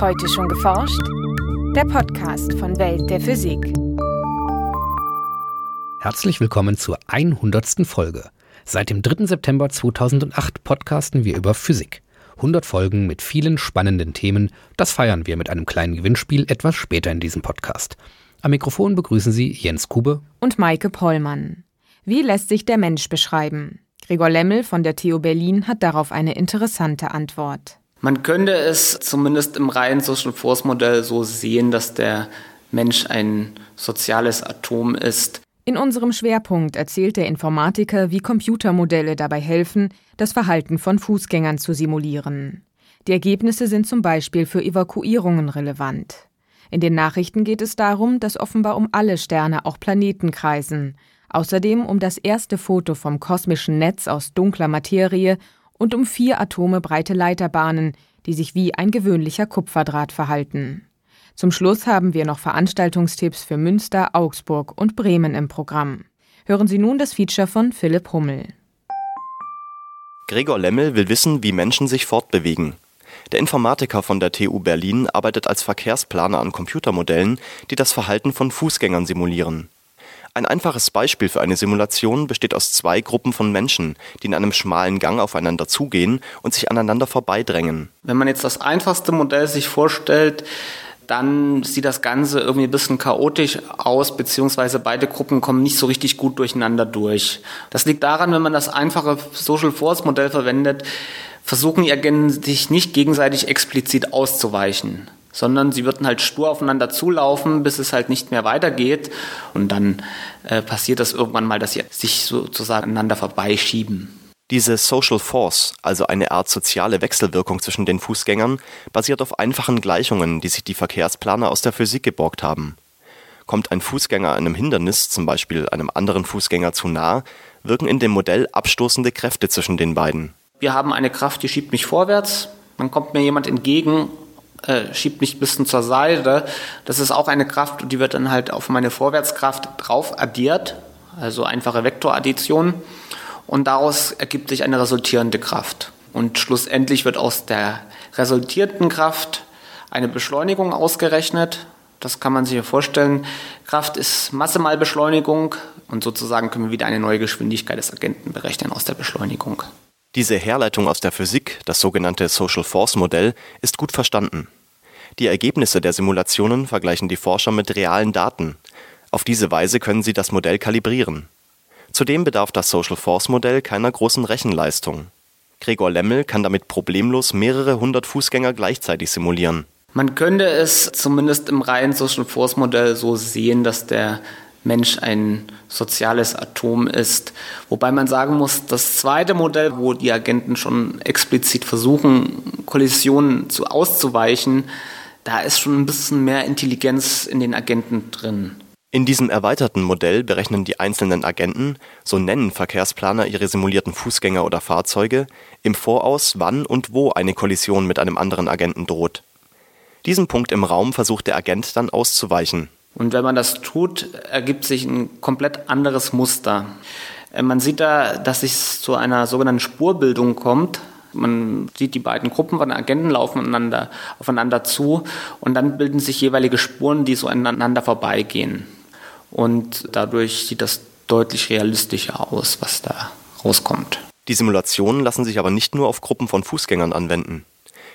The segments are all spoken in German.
Heute schon geforscht? Der Podcast von Welt der Physik. Herzlich willkommen zur 100. Folge. Seit dem 3. September 2008 podcasten wir über Physik. 100 Folgen mit vielen spannenden Themen. Das feiern wir mit einem kleinen Gewinnspiel etwas später in diesem Podcast. Am Mikrofon begrüßen Sie Jens Kube und Maike Pollmann. Wie lässt sich der Mensch beschreiben? Gregor Lemmel von der TU Berlin hat darauf eine interessante Antwort. Man könnte es zumindest im reinen Social Force Modell so sehen, dass der Mensch ein soziales Atom ist. In unserem Schwerpunkt erzählt der Informatiker, wie Computermodelle dabei helfen, das Verhalten von Fußgängern zu simulieren. Die Ergebnisse sind zum Beispiel für Evakuierungen relevant. In den Nachrichten geht es darum, dass offenbar um alle Sterne auch Planeten kreisen, außerdem um das erste Foto vom kosmischen Netz aus dunkler Materie und um vier Atome breite Leiterbahnen, die sich wie ein gewöhnlicher Kupferdraht verhalten. Zum Schluss haben wir noch Veranstaltungstipps für Münster, Augsburg und Bremen im Programm. Hören Sie nun das Feature von Philipp Hummel. Gregor Lemmel will wissen, wie Menschen sich fortbewegen. Der Informatiker von der TU Berlin arbeitet als Verkehrsplaner an Computermodellen, die das Verhalten von Fußgängern simulieren. Ein einfaches Beispiel für eine Simulation besteht aus zwei Gruppen von Menschen, die in einem schmalen Gang aufeinander zugehen und sich aneinander vorbeidrängen. Wenn man jetzt das einfachste Modell sich vorstellt, dann sieht das Ganze irgendwie ein bisschen chaotisch aus, beziehungsweise beide Gruppen kommen nicht so richtig gut durcheinander durch. Das liegt daran, wenn man das einfache Social Force Modell verwendet, versuchen die Agenten sich nicht gegenseitig explizit auszuweichen sondern sie würden halt stur aufeinander zulaufen, bis es halt nicht mehr weitergeht. Und dann äh, passiert das irgendwann mal, dass sie sich sozusagen aneinander vorbeischieben. Diese Social Force, also eine Art soziale Wechselwirkung zwischen den Fußgängern, basiert auf einfachen Gleichungen, die sich die Verkehrsplaner aus der Physik geborgt haben. Kommt ein Fußgänger einem Hindernis, zum Beispiel einem anderen Fußgänger, zu nah, wirken in dem Modell abstoßende Kräfte zwischen den beiden. Wir haben eine Kraft, die schiebt mich vorwärts, dann kommt mir jemand entgegen äh, schiebt mich ein bisschen zur Seite. Das ist auch eine Kraft, die wird dann halt auf meine Vorwärtskraft drauf addiert, also einfache Vektoraddition. Und daraus ergibt sich eine resultierende Kraft. Und schlussendlich wird aus der resultierten Kraft eine Beschleunigung ausgerechnet. Das kann man sich vorstellen. Kraft ist Masse mal Beschleunigung und sozusagen können wir wieder eine neue Geschwindigkeit des Agenten berechnen aus der Beschleunigung. Diese Herleitung aus der Physik, das sogenannte Social Force Modell, ist gut verstanden. Die Ergebnisse der Simulationen vergleichen die Forscher mit realen Daten. Auf diese Weise können sie das Modell kalibrieren. Zudem bedarf das Social Force Modell keiner großen Rechenleistung. Gregor Lemmel kann damit problemlos mehrere hundert Fußgänger gleichzeitig simulieren. Man könnte es zumindest im reinen Social Force Modell so sehen, dass der Mensch ein soziales Atom ist. Wobei man sagen muss, das zweite Modell, wo die Agenten schon explizit versuchen, Kollisionen zu auszuweichen, da ist schon ein bisschen mehr Intelligenz in den Agenten drin. In diesem erweiterten Modell berechnen die einzelnen Agenten, so nennen Verkehrsplaner ihre simulierten Fußgänger oder Fahrzeuge, im Voraus, wann und wo eine Kollision mit einem anderen Agenten droht. Diesen Punkt im Raum versucht der Agent dann auszuweichen. Und wenn man das tut, ergibt sich ein komplett anderes Muster. Äh, man sieht da, dass es zu einer sogenannten Spurbildung kommt. Man sieht, die beiden Gruppen von Agenten laufen aufeinander, aufeinander zu und dann bilden sich jeweilige Spuren, die so aneinander vorbeigehen. Und dadurch sieht das deutlich realistischer aus, was da rauskommt. Die Simulationen lassen sich aber nicht nur auf Gruppen von Fußgängern anwenden.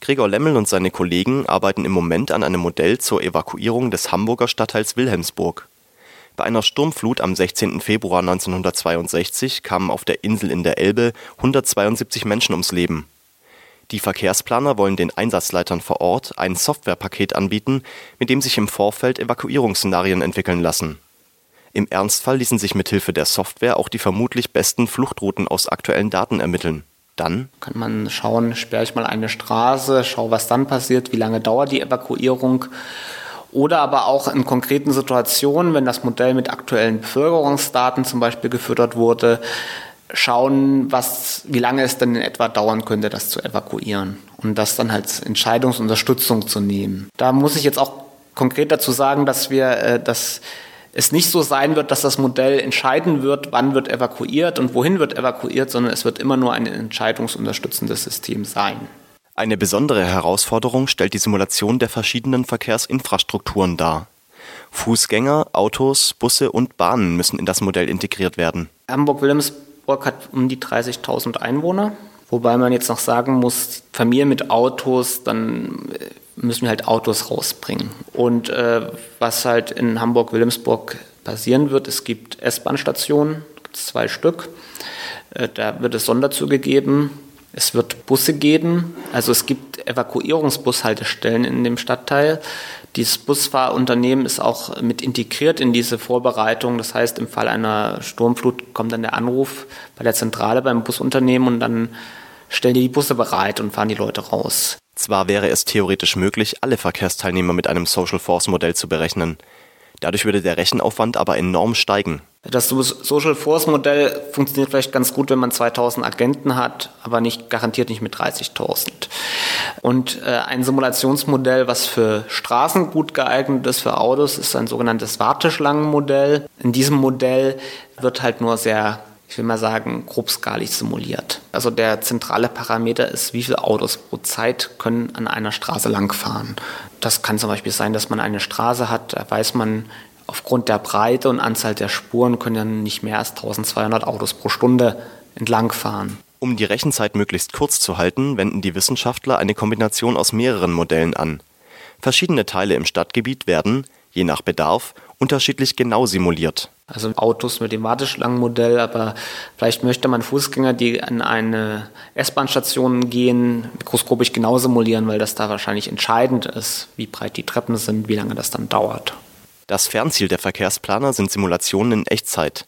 Gregor Lemmel und seine Kollegen arbeiten im Moment an einem Modell zur Evakuierung des Hamburger Stadtteils Wilhelmsburg. Bei einer Sturmflut am 16. Februar 1962 kamen auf der Insel in der Elbe 172 Menschen ums Leben. Die Verkehrsplaner wollen den Einsatzleitern vor Ort ein Softwarepaket anbieten, mit dem sich im Vorfeld Evakuierungsszenarien entwickeln lassen. Im Ernstfall ließen sich mithilfe der Software auch die vermutlich besten Fluchtrouten aus aktuellen Daten ermitteln dann? Kann man schauen, sperre ich mal eine Straße, schau, was dann passiert, wie lange dauert die Evakuierung. Oder aber auch in konkreten Situationen, wenn das Modell mit aktuellen Bevölkerungsdaten zum Beispiel gefüttert wurde, schauen, was, wie lange es denn in etwa dauern könnte, das zu evakuieren. Und das dann als Entscheidungsunterstützung zu nehmen. Da muss ich jetzt auch konkret dazu sagen, dass wir äh, das es nicht so sein wird, dass das Modell entscheiden wird, wann wird evakuiert und wohin wird evakuiert, sondern es wird immer nur ein entscheidungsunterstützendes System sein. Eine besondere Herausforderung stellt die Simulation der verschiedenen Verkehrsinfrastrukturen dar. Fußgänger, Autos, Busse und Bahnen müssen in das Modell integriert werden. Hamburg-Wilhelmsburg hat um die 30.000 Einwohner. Wobei man jetzt noch sagen muss, Familien mit Autos, dann äh, müssen wir halt Autos rausbringen. Und äh, was halt in Hamburg-Wilhelmsburg passieren wird, es gibt S-Bahn-Stationen, zwei Stück. Äh, da wird es Sonderzüge geben. Es wird Busse geben. Also es gibt Evakuierungsbushaltestellen in dem Stadtteil. Dieses Busfahrunternehmen ist auch mit integriert in diese Vorbereitung. Das heißt, im Fall einer Sturmflut kommt dann der Anruf bei der Zentrale beim Busunternehmen und dann stellen die die Busse bereit und fahren die Leute raus. Zwar wäre es theoretisch möglich, alle Verkehrsteilnehmer mit einem Social Force Modell zu berechnen. Dadurch würde der Rechenaufwand aber enorm steigen. Das Social Force Modell funktioniert vielleicht ganz gut, wenn man 2000 Agenten hat, aber nicht garantiert nicht mit 30.000. Und äh, ein Simulationsmodell, was für Straßen gut geeignet ist, für Autos, ist ein sogenanntes Warteschlangenmodell. In diesem Modell wird halt nur sehr ich will mal sagen, grobskalig simuliert. Also der zentrale Parameter ist, wie viele Autos pro Zeit können an einer Straße langfahren. Das kann zum Beispiel sein, dass man eine Straße hat, da weiß man, aufgrund der Breite und Anzahl der Spuren können ja nicht mehr als 1200 Autos pro Stunde entlangfahren. Um die Rechenzeit möglichst kurz zu halten, wenden die Wissenschaftler eine Kombination aus mehreren Modellen an. Verschiedene Teile im Stadtgebiet werden, je nach Bedarf, unterschiedlich genau simuliert. Also Autos mit dem Warteschlangenmodell, aber vielleicht möchte man Fußgänger, die an eine S-Bahn-Station gehen, mikroskopisch genau simulieren, weil das da wahrscheinlich entscheidend ist, wie breit die Treppen sind, wie lange das dann dauert. Das Fernziel der Verkehrsplaner sind Simulationen in Echtzeit.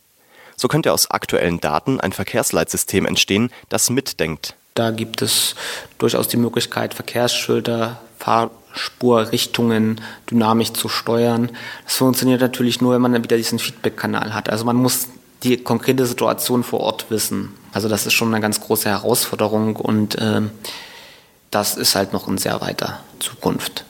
So könnte aus aktuellen Daten ein Verkehrsleitsystem entstehen, das mitdenkt. Da gibt es durchaus die Möglichkeit, Verkehrsschilder, Fahrspurrichtungen dynamisch zu steuern. Das funktioniert natürlich nur, wenn man dann wieder diesen Feedback-Kanal hat. Also man muss die konkrete Situation vor Ort wissen. Also das ist schon eine ganz große Herausforderung und äh, das ist halt noch in sehr weiter Zukunft.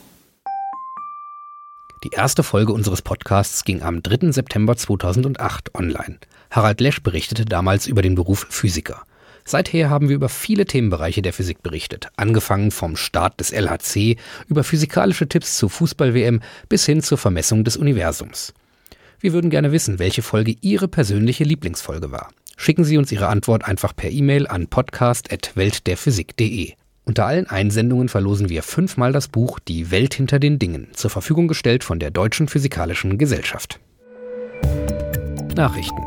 Die erste Folge unseres Podcasts ging am 3. September 2008 online. Harald Lesch berichtete damals über den Beruf Physiker. Seither haben wir über viele Themenbereiche der Physik berichtet, angefangen vom Start des LHC über physikalische Tipps zur Fußball-WM bis hin zur Vermessung des Universums. Wir würden gerne wissen, welche Folge Ihre persönliche Lieblingsfolge war. Schicken Sie uns Ihre Antwort einfach per E-Mail an podcast.weltderphysik.de. Unter allen Einsendungen verlosen wir fünfmal das Buch Die Welt hinter den Dingen, zur Verfügung gestellt von der Deutschen Physikalischen Gesellschaft. Nachrichten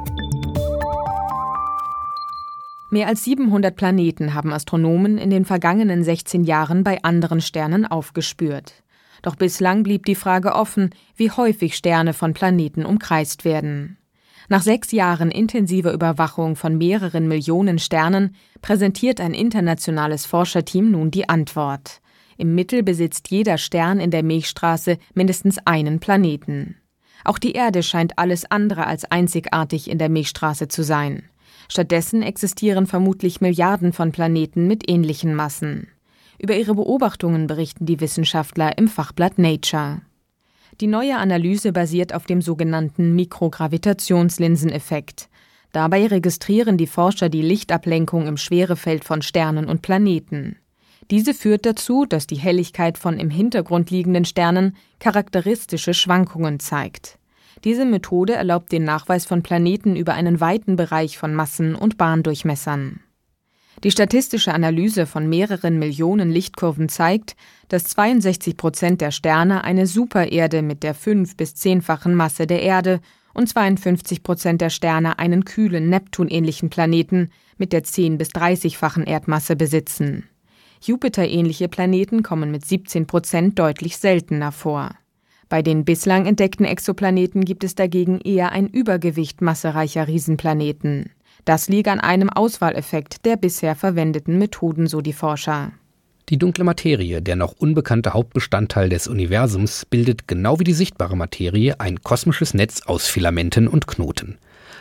Mehr als 700 Planeten haben Astronomen in den vergangenen 16 Jahren bei anderen Sternen aufgespürt. Doch bislang blieb die Frage offen, wie häufig Sterne von Planeten umkreist werden. Nach sechs Jahren intensiver Überwachung von mehreren Millionen Sternen präsentiert ein internationales Forscherteam nun die Antwort. Im Mittel besitzt jeder Stern in der Milchstraße mindestens einen Planeten. Auch die Erde scheint alles andere als einzigartig in der Milchstraße zu sein. Stattdessen existieren vermutlich Milliarden von Planeten mit ähnlichen Massen. Über ihre Beobachtungen berichten die Wissenschaftler im Fachblatt Nature. Die neue Analyse basiert auf dem sogenannten Mikrogravitationslinseneffekt. Dabei registrieren die Forscher die Lichtablenkung im Schwerefeld von Sternen und Planeten. Diese führt dazu, dass die Helligkeit von im Hintergrund liegenden Sternen charakteristische Schwankungen zeigt. Diese Methode erlaubt den Nachweis von Planeten über einen weiten Bereich von Massen und Bahndurchmessern. Die statistische Analyse von mehreren Millionen Lichtkurven zeigt, dass 62 Prozent der Sterne eine Supererde mit der fünf- bis zehnfachen Masse der Erde und 52 Prozent der Sterne einen kühlen Neptunähnlichen Planeten mit der 10 bis 30-fachen Erdmasse besitzen. Jupiterähnliche Planeten kommen mit 17 Prozent deutlich seltener vor. Bei den bislang entdeckten Exoplaneten gibt es dagegen eher ein Übergewicht massereicher Riesenplaneten. Das liege an einem Auswahleffekt der bisher verwendeten Methoden, so die Forscher. Die dunkle Materie, der noch unbekannte Hauptbestandteil des Universums, bildet genau wie die sichtbare Materie ein kosmisches Netz aus Filamenten und Knoten.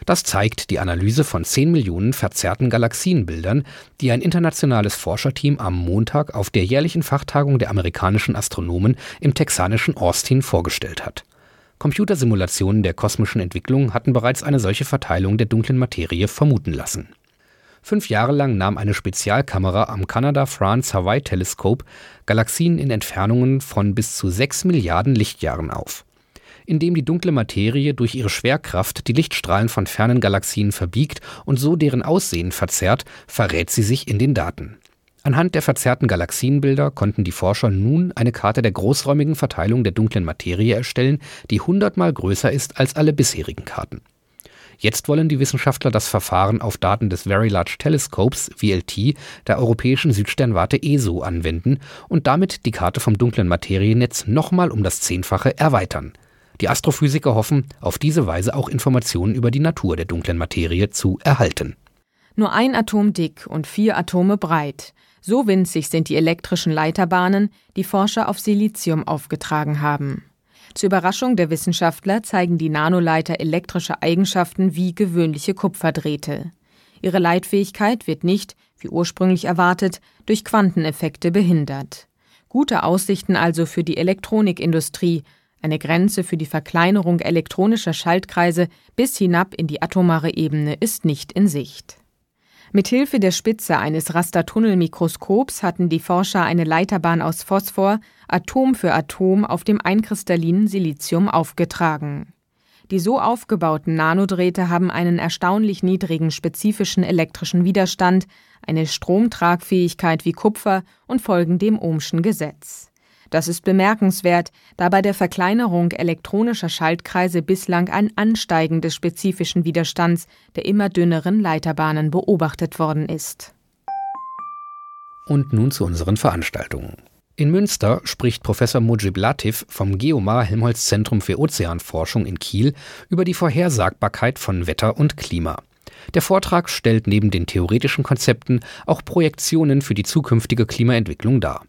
Das zeigt die Analyse von 10 Millionen verzerrten Galaxienbildern, die ein internationales Forscherteam am Montag auf der jährlichen Fachtagung der amerikanischen Astronomen im texanischen Austin vorgestellt hat. Computersimulationen der kosmischen Entwicklung hatten bereits eine solche Verteilung der dunklen Materie vermuten lassen. Fünf Jahre lang nahm eine Spezialkamera am Canada-France-Hawaii-Teleskop Galaxien in Entfernungen von bis zu sechs Milliarden Lichtjahren auf. Indem die dunkle Materie durch ihre Schwerkraft die Lichtstrahlen von fernen Galaxien verbiegt und so deren Aussehen verzerrt, verrät sie sich in den Daten. Anhand der verzerrten Galaxienbilder konnten die Forscher nun eine Karte der großräumigen Verteilung der dunklen Materie erstellen, die hundertmal größer ist als alle bisherigen Karten. Jetzt wollen die Wissenschaftler das Verfahren auf Daten des Very Large Telescopes VLT der europäischen Südsternwarte ESO anwenden und damit die Karte vom dunklen Materiennetz nochmal um das Zehnfache erweitern. Die Astrophysiker hoffen, auf diese Weise auch Informationen über die Natur der dunklen Materie zu erhalten. Nur ein Atom dick und vier Atome breit. So winzig sind die elektrischen Leiterbahnen, die Forscher auf Silizium aufgetragen haben. Zur Überraschung der Wissenschaftler zeigen die Nanoleiter elektrische Eigenschaften wie gewöhnliche Kupferdrähte. Ihre Leitfähigkeit wird nicht, wie ursprünglich erwartet, durch Quanteneffekte behindert. Gute Aussichten also für die Elektronikindustrie, eine Grenze für die Verkleinerung elektronischer Schaltkreise bis hinab in die atomare Ebene ist nicht in Sicht. Mithilfe der Spitze eines Rastertunnelmikroskops hatten die Forscher eine Leiterbahn aus Phosphor Atom für Atom auf dem einkristallinen Silizium aufgetragen. Die so aufgebauten Nanodrähte haben einen erstaunlich niedrigen spezifischen elektrischen Widerstand, eine Stromtragfähigkeit wie Kupfer und folgen dem Ohmschen Gesetz. Das ist bemerkenswert, da bei der Verkleinerung elektronischer Schaltkreise bislang ein Ansteigen des spezifischen Widerstands der immer dünneren Leiterbahnen beobachtet worden ist. Und nun zu unseren Veranstaltungen. In Münster spricht Professor Mujib Latif vom Geomar Helmholtz Zentrum für Ozeanforschung in Kiel über die Vorhersagbarkeit von Wetter und Klima. Der Vortrag stellt neben den theoretischen Konzepten auch Projektionen für die zukünftige Klimaentwicklung dar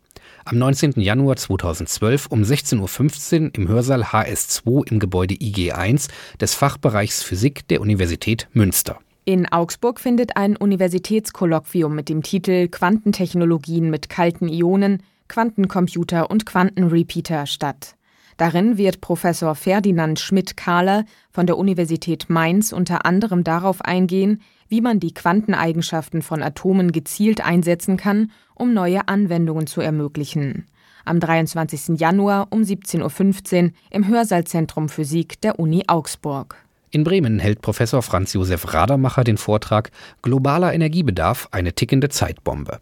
am 19. Januar 2012 um 16.15 Uhr im Hörsaal HS2 im Gebäude IG1 des Fachbereichs Physik der Universität Münster. In Augsburg findet ein Universitätskolloquium mit dem Titel Quantentechnologien mit kalten Ionen, Quantencomputer und Quantenrepeater statt. Darin wird Professor Ferdinand Schmidt-Kahler von der Universität Mainz unter anderem darauf eingehen, wie man die Quanteneigenschaften von Atomen gezielt einsetzen kann, um neue Anwendungen zu ermöglichen. Am 23. Januar um 17.15 Uhr im Hörsaalzentrum Physik der Uni Augsburg. In Bremen hält Professor Franz Josef Radermacher den Vortrag Globaler Energiebedarf eine tickende Zeitbombe.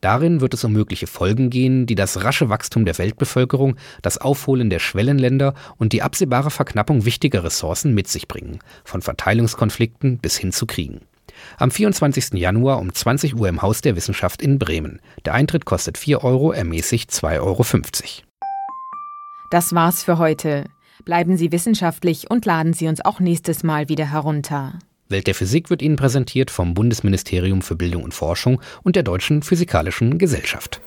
Darin wird es um mögliche Folgen gehen, die das rasche Wachstum der Weltbevölkerung, das Aufholen der Schwellenländer und die absehbare Verknappung wichtiger Ressourcen mit sich bringen, von Verteilungskonflikten bis hin zu Kriegen. Am 24. Januar um 20 Uhr im Haus der Wissenschaft in Bremen. Der Eintritt kostet 4 Euro, ermäßigt 2,50 Euro. Das war's für heute. Bleiben Sie wissenschaftlich und laden Sie uns auch nächstes Mal wieder herunter. Welt der Physik wird Ihnen präsentiert vom Bundesministerium für Bildung und Forschung und der Deutschen Physikalischen Gesellschaft.